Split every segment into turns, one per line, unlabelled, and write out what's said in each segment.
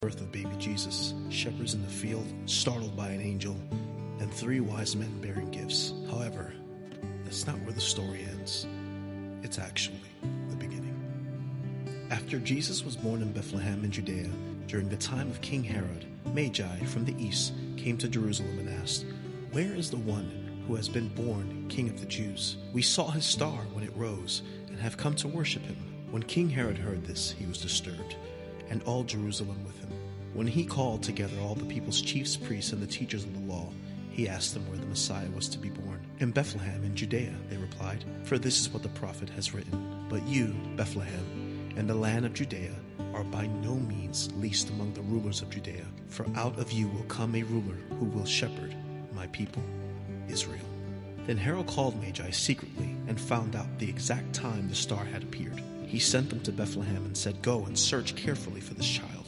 birth of baby Jesus, shepherds in the field, startled by an angel, and three wise men bearing gifts. However, that's not where the story ends. It's actually the beginning. After Jesus was born in Bethlehem in Judea, during the time of King Herod, Magi from the east came to Jerusalem and asked, Where is the one who has been born King of the Jews? We saw his star when it rose and have come to worship him. When King Herod heard this, he was disturbed, and all Jerusalem with him. When he called together all the people's chiefs, priests, and the teachers of the law, he asked them where the Messiah was to be born. In Bethlehem, in Judea, they replied, for this is what the prophet has written. But you, Bethlehem, and the land of Judea, are by no means least among the rulers of Judea, for out of you will come a ruler who will shepherd my people, Israel. Then Herod called Magi secretly and found out the exact time the star had appeared. He sent them to Bethlehem and said, Go and search carefully for this child.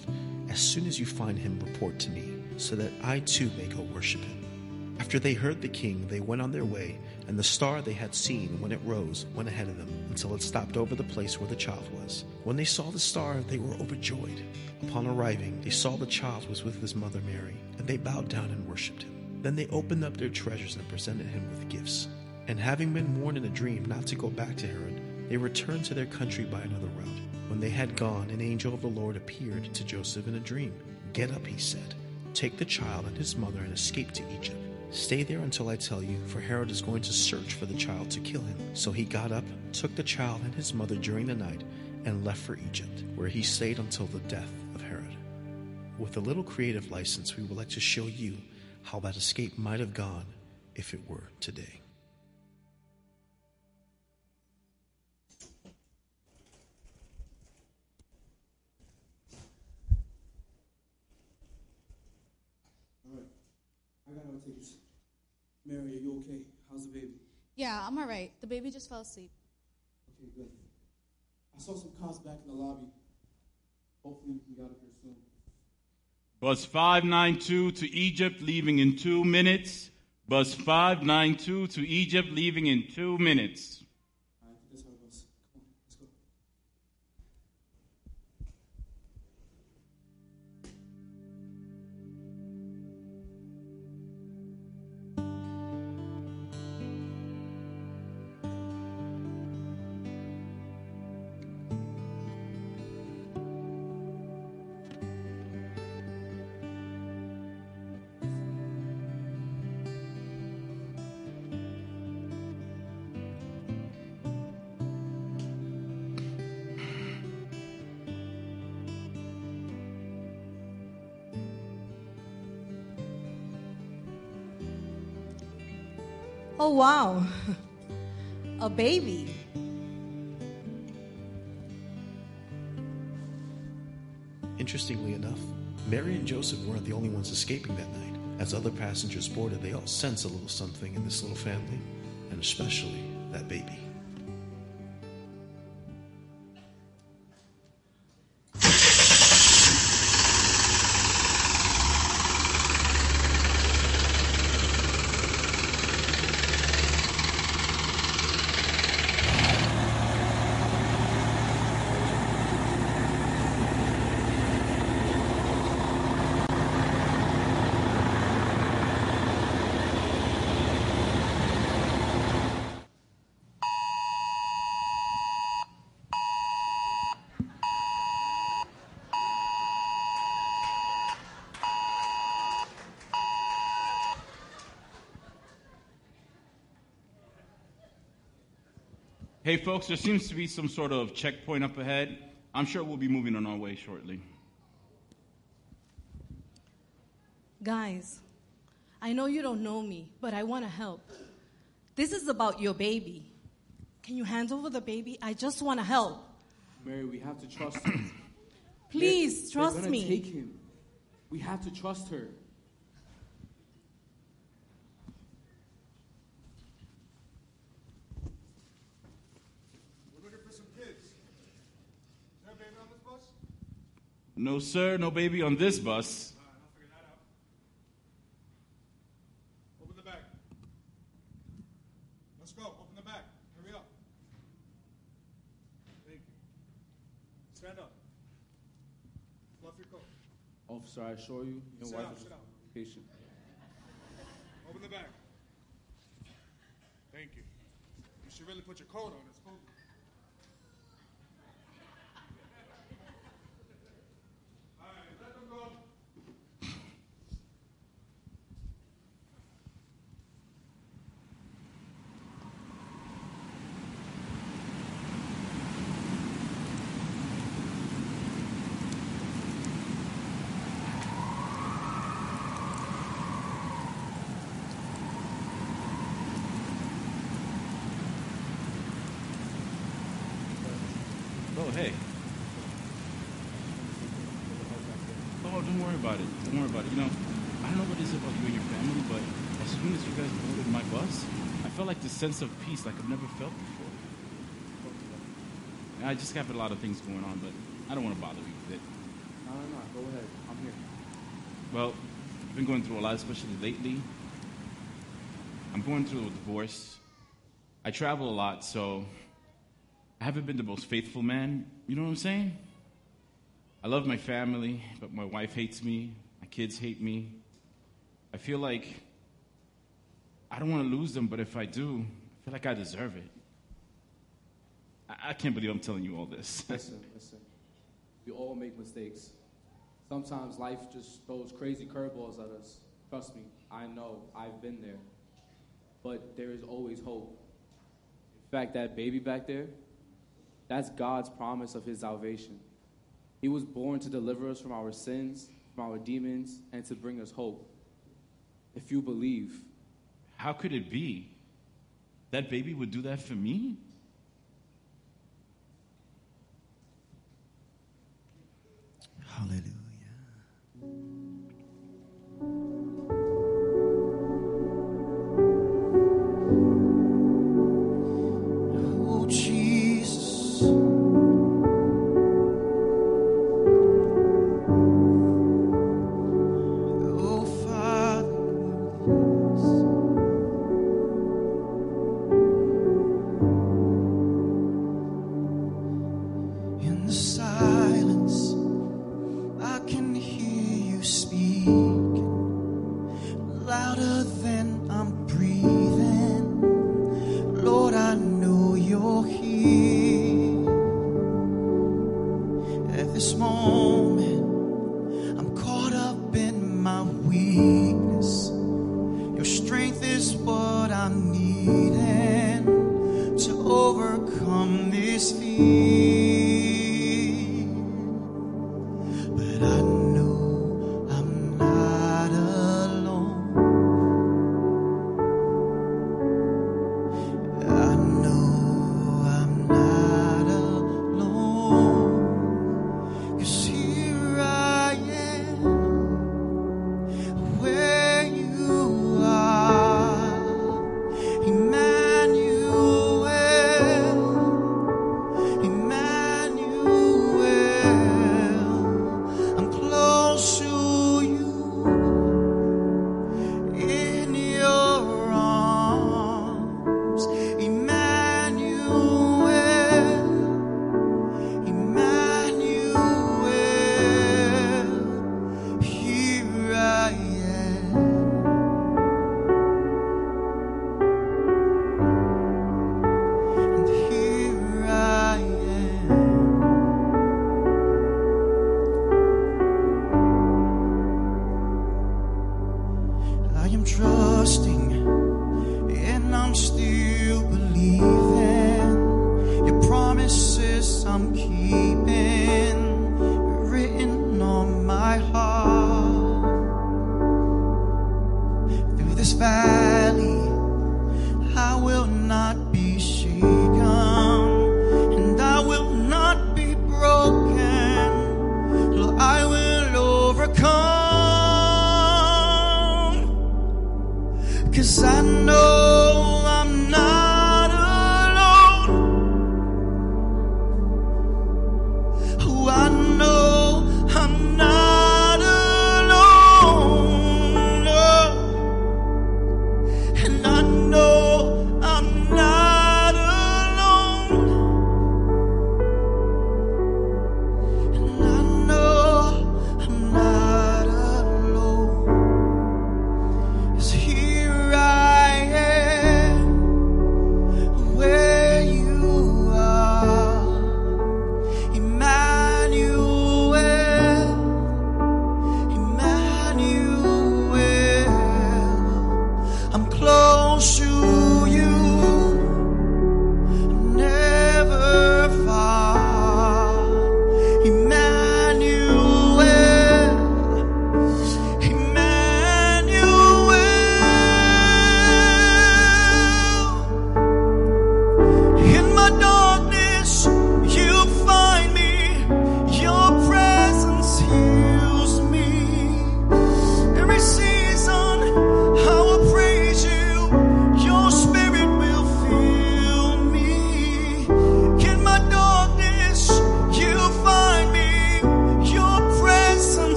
As soon as you find him, report to me, so that I too may go worship him. After they heard the king, they went on their way, and the star they had seen when it rose went ahead of them until it stopped over the place where the child was. When they saw the star, they were overjoyed. Upon arriving, they saw the child was with his mother Mary, and they bowed down and worshipped him. Then they opened up their treasures and presented him with gifts. And having been warned in a dream not to go back to Herod, they returned to their country by another route. When they had gone, an angel of the Lord appeared to Joseph in a dream. Get up, he said. Take the child and his mother and escape to Egypt. Stay there until I tell you, for Herod is going to search for the child to kill him. So he got up, took the child and his mother during the night, and left for Egypt, where he stayed until the death of Herod. With a little creative license, we would like to show you how that escape might have gone if it were today.
Mary, are you okay? How's the baby?
Yeah, I'm all right. The baby just fell asleep.
Okay, good. I saw some cops back in the lobby. Hopefully we can get out of here soon.
Bus 592 to Egypt, leaving in two minutes. Bus 592 to Egypt, leaving in two minutes.
Wow. A baby.
Interestingly enough, Mary and Joseph weren't the only ones escaping that night. As other passengers boarded, they all sensed a little something in this little family, and especially that baby.
Hey, folks, there seems to be some sort of checkpoint up ahead. I'm sure we'll be moving on our way shortly.
Guys, I know you don't know me, but I want to help. This is about your baby. Can you hand over the baby? I just want to help.
Mary, we have to trust her.
Please,
They're
trust
gonna
me.
take him. We have to trust her.
We're looking for some kids. Is there a baby on this bus?
No, sir, no baby on this bus.
All right, I'll figure that out. Open the bag. Let's go. Open the bag. Hurry up. Thank you. Stand up. Fluff your coat.
Officer, I assure you, your
Sit
wife
down,
is
sit down.
patient.
Open the bag. Thank you. You should really put your coat on. It's cold. All right, let them go.
Oh, hey. Oh, don't worry about it. Don't worry about it. You know, I don't know what it is about you and your family, but as soon as you guys boarded my bus, I felt like this sense of peace like I've never felt before. And I just have a lot of things going on, but I don't want to bother you with it.
No, no, no. Go ahead. I'm here.
Well, I've been going through a lot, especially lately. I'm going through a divorce. I travel a lot, so I haven't been the most faithful man. You know what I'm saying? I love my family, but my wife hates me. My kids hate me. I feel like I don't want to lose them, but if I do, I feel like I deserve it. I, I can't believe I'm telling you all this.
Listen, listen. We all make mistakes. Sometimes life just throws crazy curveballs at us. Trust me, I know. I've been there. But there is always hope. In fact, that baby back there, that's God's promise of his salvation. He was born to deliver us from our sins, from our demons, and to bring us hope. If you believe,
How could it be? That baby would do that for me?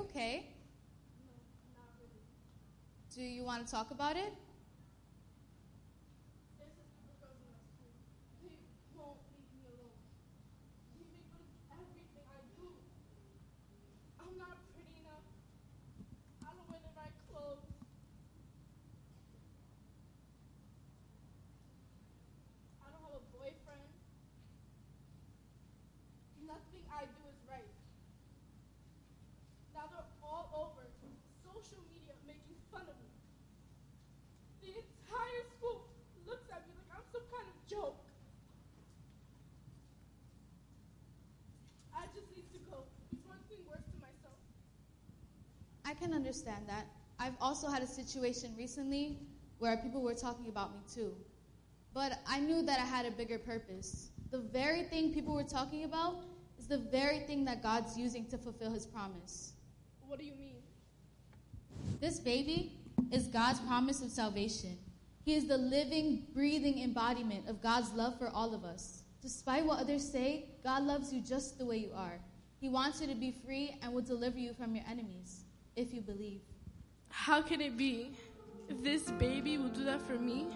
okay? No,
really. Do you want to talk about it? can understand that. I've also had a situation recently where people were talking about me too. But I knew that I had a bigger purpose. The very thing people were talking about is the very thing that God's using to fulfill his promise.
What do you mean?
This baby is God's promise of salvation. He is the living, breathing embodiment of God's love for all of us. Despite what others say, God loves you just the way you are. He wants you to be free and will deliver you from your enemies if you believe.
How can it be? This baby will do that for me.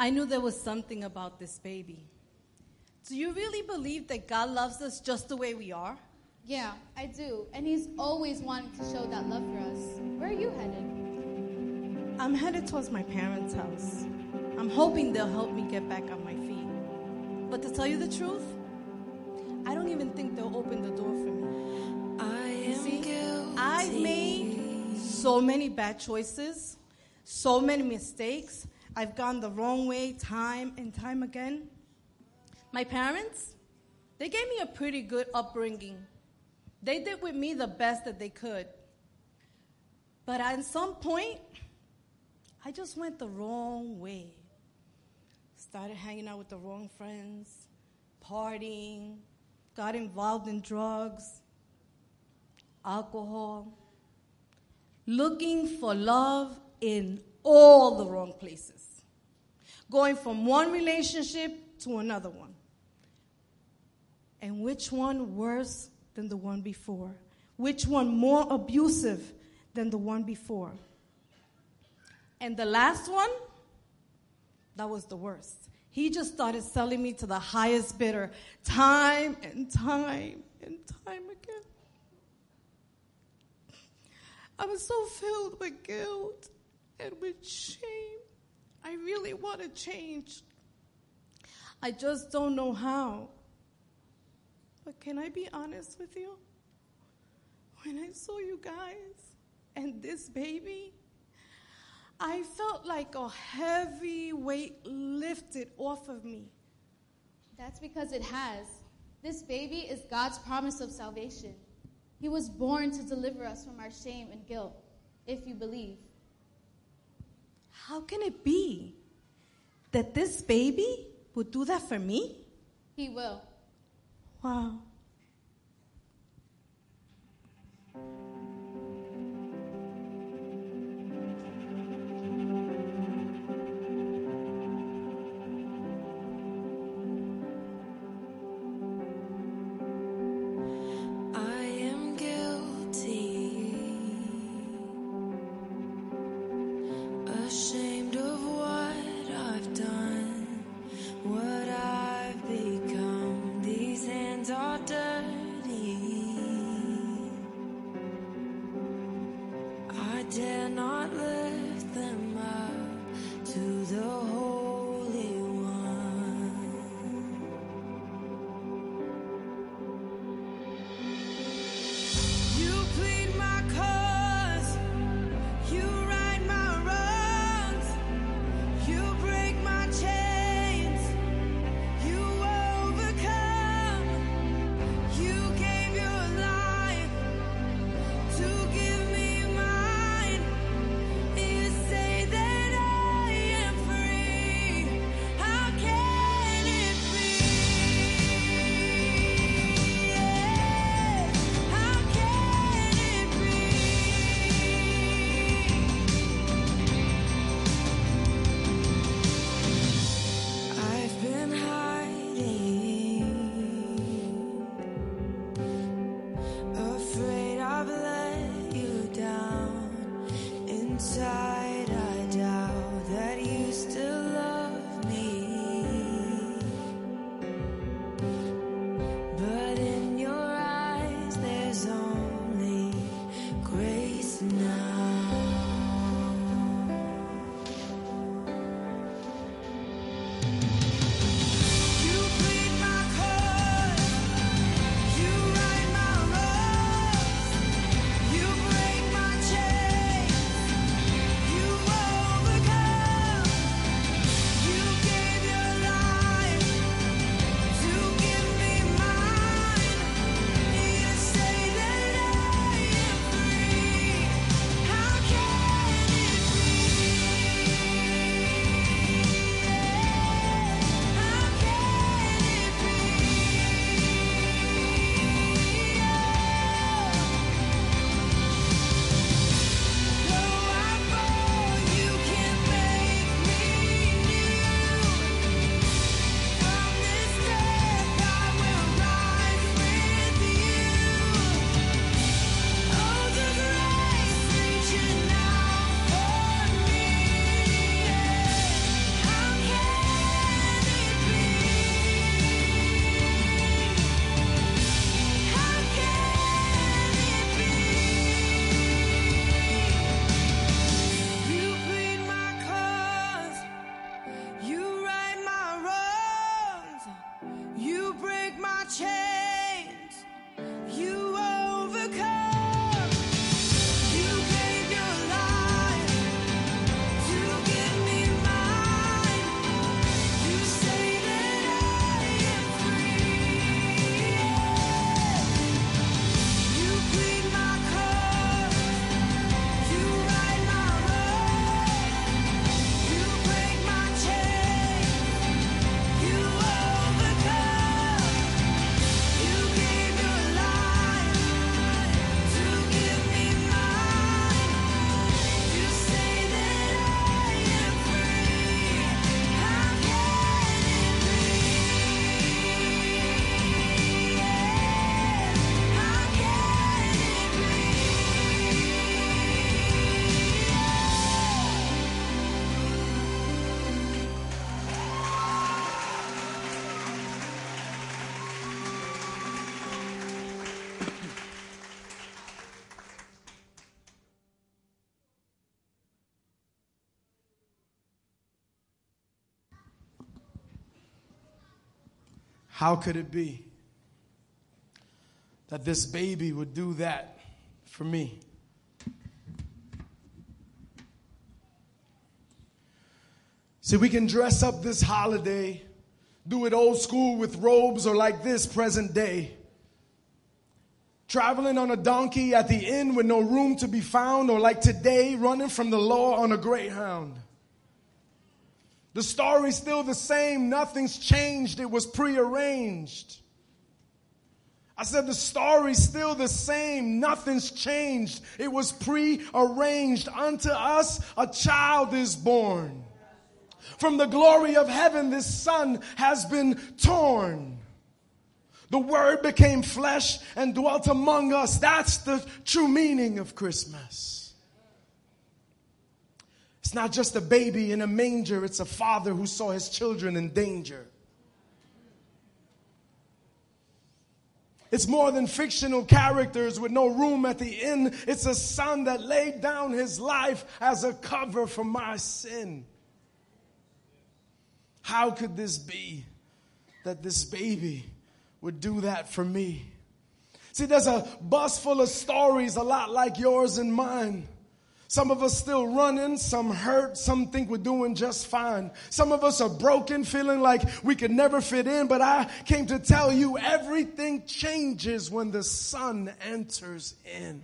I
knew there was something about this baby. Do you really believe that God loves us just the way we are?
Yeah, I do. And He's always wanting to show that love for us. Where are you headed?
I'm headed towards my parents' house. I'm hoping they'll help me get back on my feet. But to tell you the truth, I don't even think they'll open the door for me.
I
You
am
see,
guilty.
I've made so many bad choices, so many mistakes. I've gone the wrong way time and time again. My parents, they gave me a pretty good upbringing. They did with me the best that they could. But at some point, I just went the wrong way. Started hanging out with the wrong friends, partying, got involved in drugs, alcohol, looking for love in all the wrong places, going from one relationship to another one. And which one worse than the one before? Which one more abusive than the one before? And the last one, that was the worst. He just started selling me to the highest bidder time and time and time again. I was so filled with guilt and with shame. I really want to change. I just don't know how. But can I be honest with you? When I saw you guys and this baby, I felt like a heavy weight lifted off of me.
That's because it has. This baby is God's promise of salvation. He was born to deliver us from our shame and guilt, if you believe.
How can it be that this baby would do that for me?
He will.
Wow.
How could it be that this baby would do that for me? See, we can dress up this holiday, do it old school with robes or like this present day. Traveling on a donkey at the inn with no room to be found, or like today, running from the law on a greyhound. The story's still the same, nothing's changed, it was prearranged. I said the story's still the same, nothing's changed, it was prearranged. Unto us a child is born. From the glory of heaven, this son has been torn. The word became flesh and dwelt among us. That's the true meaning of Christmas. It's not just a baby in a manger, it's a father who saw his children in danger. It's more than fictional characters with no room at the inn. It's a son that laid down his life as a cover for my sin. How could this be that this baby would do that for me? See, there's a bus full of stories a lot like yours and mine. Some of us still running, some hurt, some think we're doing just fine. Some of us are broken, feeling like we could never fit in, but I came to tell you everything changes when the sun enters in.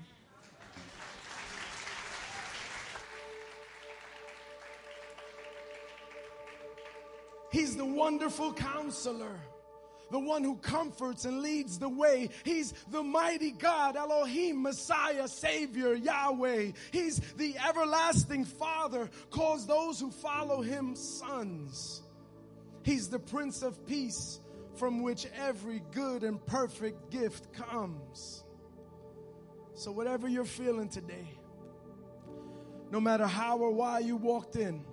He's the wonderful counselor, the one who comforts and leads the way. He's the mighty God, Elohim, Messiah, Savior, Yahweh. He's the everlasting Father, calls those who follow him sons. He's the Prince of Peace, from which every good and perfect gift comes. So, whatever you're feeling today, no matter how or why you walked in,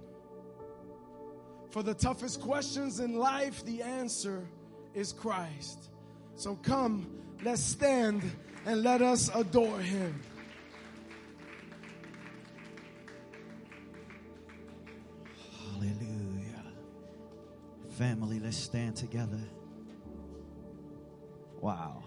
for the toughest questions in life, the answer is Christ. So come, let's stand and let us adore him.
Hallelujah. Family, let's stand together. Wow.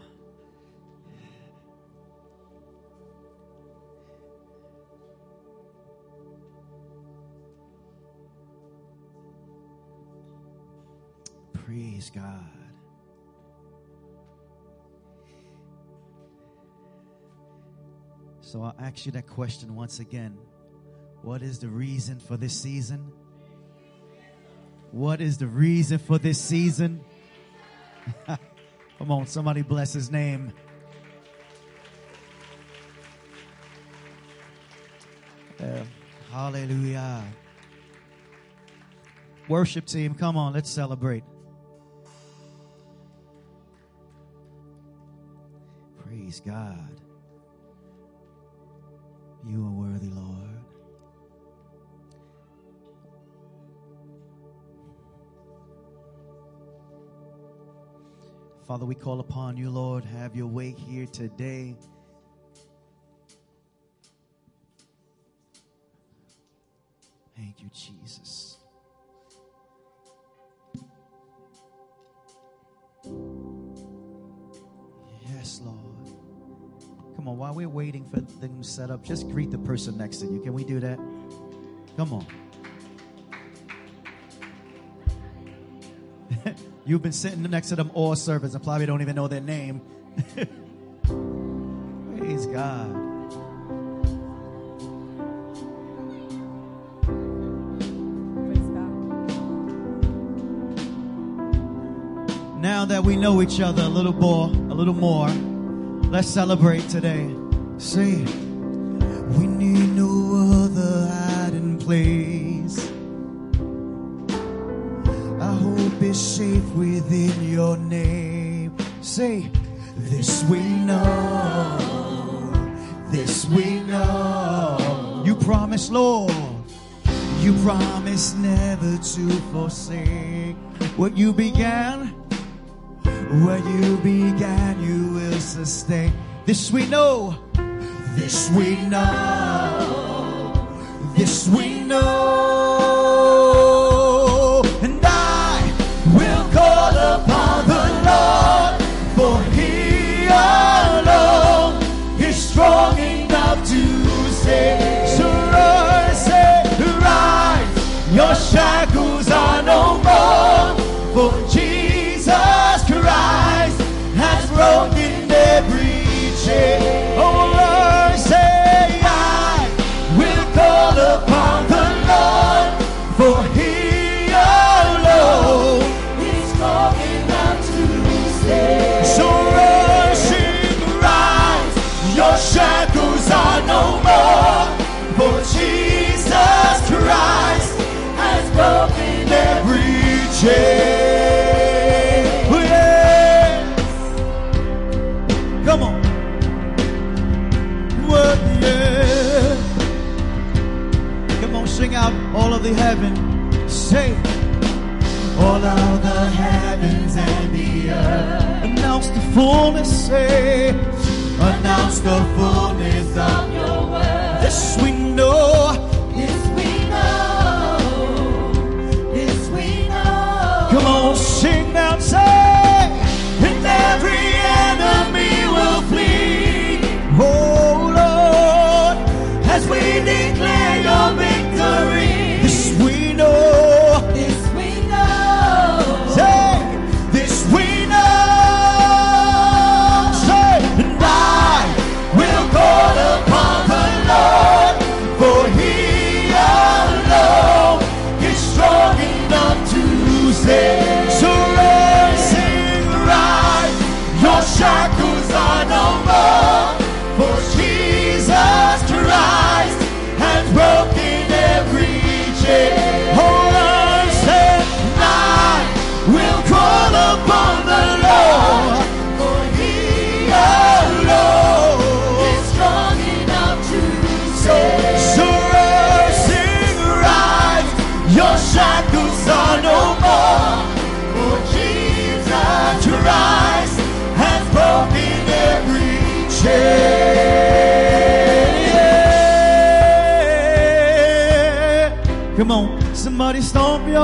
Praise God. So I'll ask you that question once again. What is the reason for this season? What is the reason for this season? Come on, somebody bless his name. Hallelujah. Worship team, come on, let's celebrate. Praise God. Father, we call upon you, Lord. Have your way here today. Thank you, Jesus. Yes, Lord. Come on, while we're waiting for them set up, just greet the person next to you. Can we do that? Come on. You've been sitting next to them all service and probably don't even know their name. Praise God.
Praise God.
Now that we know each other a little more, a little more, let's celebrate today. Say, we need no other hiding place. Safe within your name. Say, this we know, this we know. You promise, Lord, you promise never to forsake what you began. What you began, you will sustain. This we know, this we know, this we know. Say, all of the heavens and the earth, announce the fullness. Say, announce the fullness of your word. This we know.
This we know. This we know.
Come on, sing.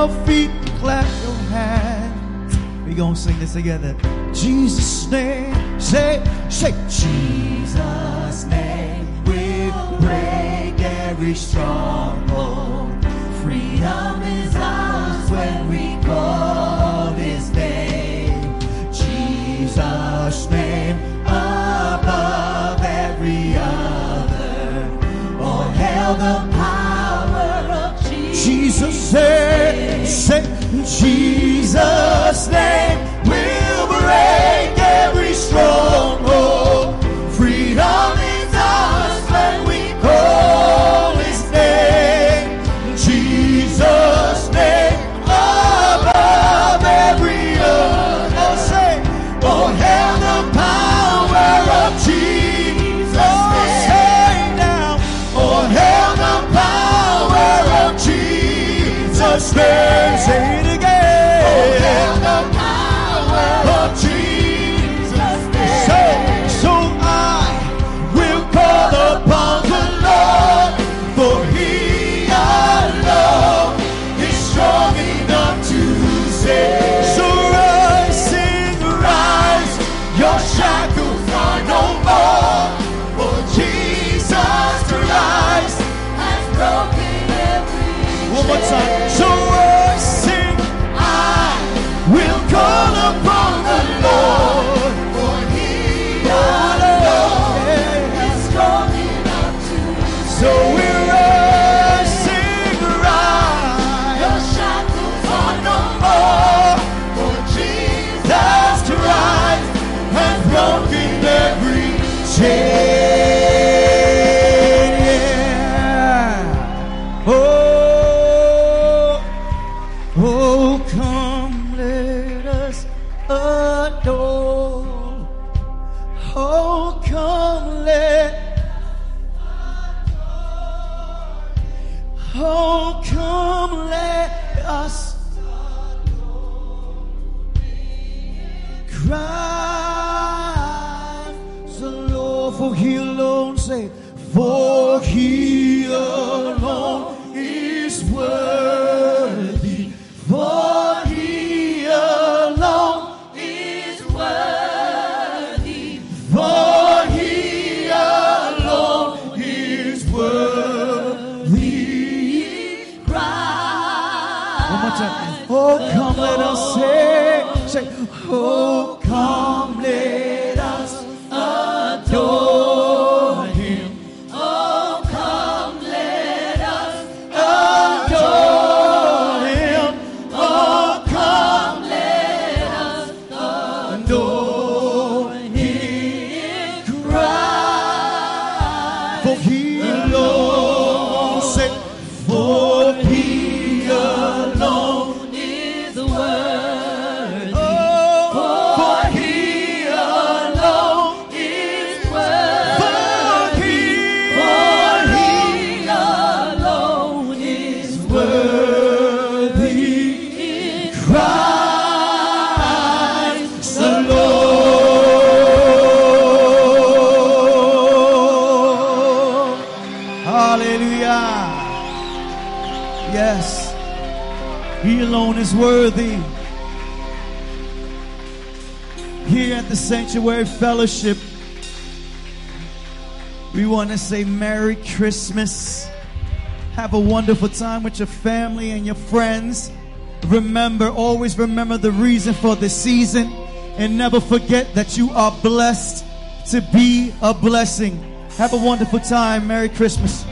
your feet and clap your hands. we going to sing this together. Jesus' name, say, say. Jesus' name will break every stronghold. Freedom is ours when we call His name. Jesus' name above every other. Or hell the power. Jesus said, say, Jesus' name will break every strong. one up? time. Fellowship, we want to say Merry Christmas. Have a wonderful time with your family and your friends. Remember, always remember the reason for the season and never forget that you are blessed to be a blessing. Have a wonderful time. Merry Christmas.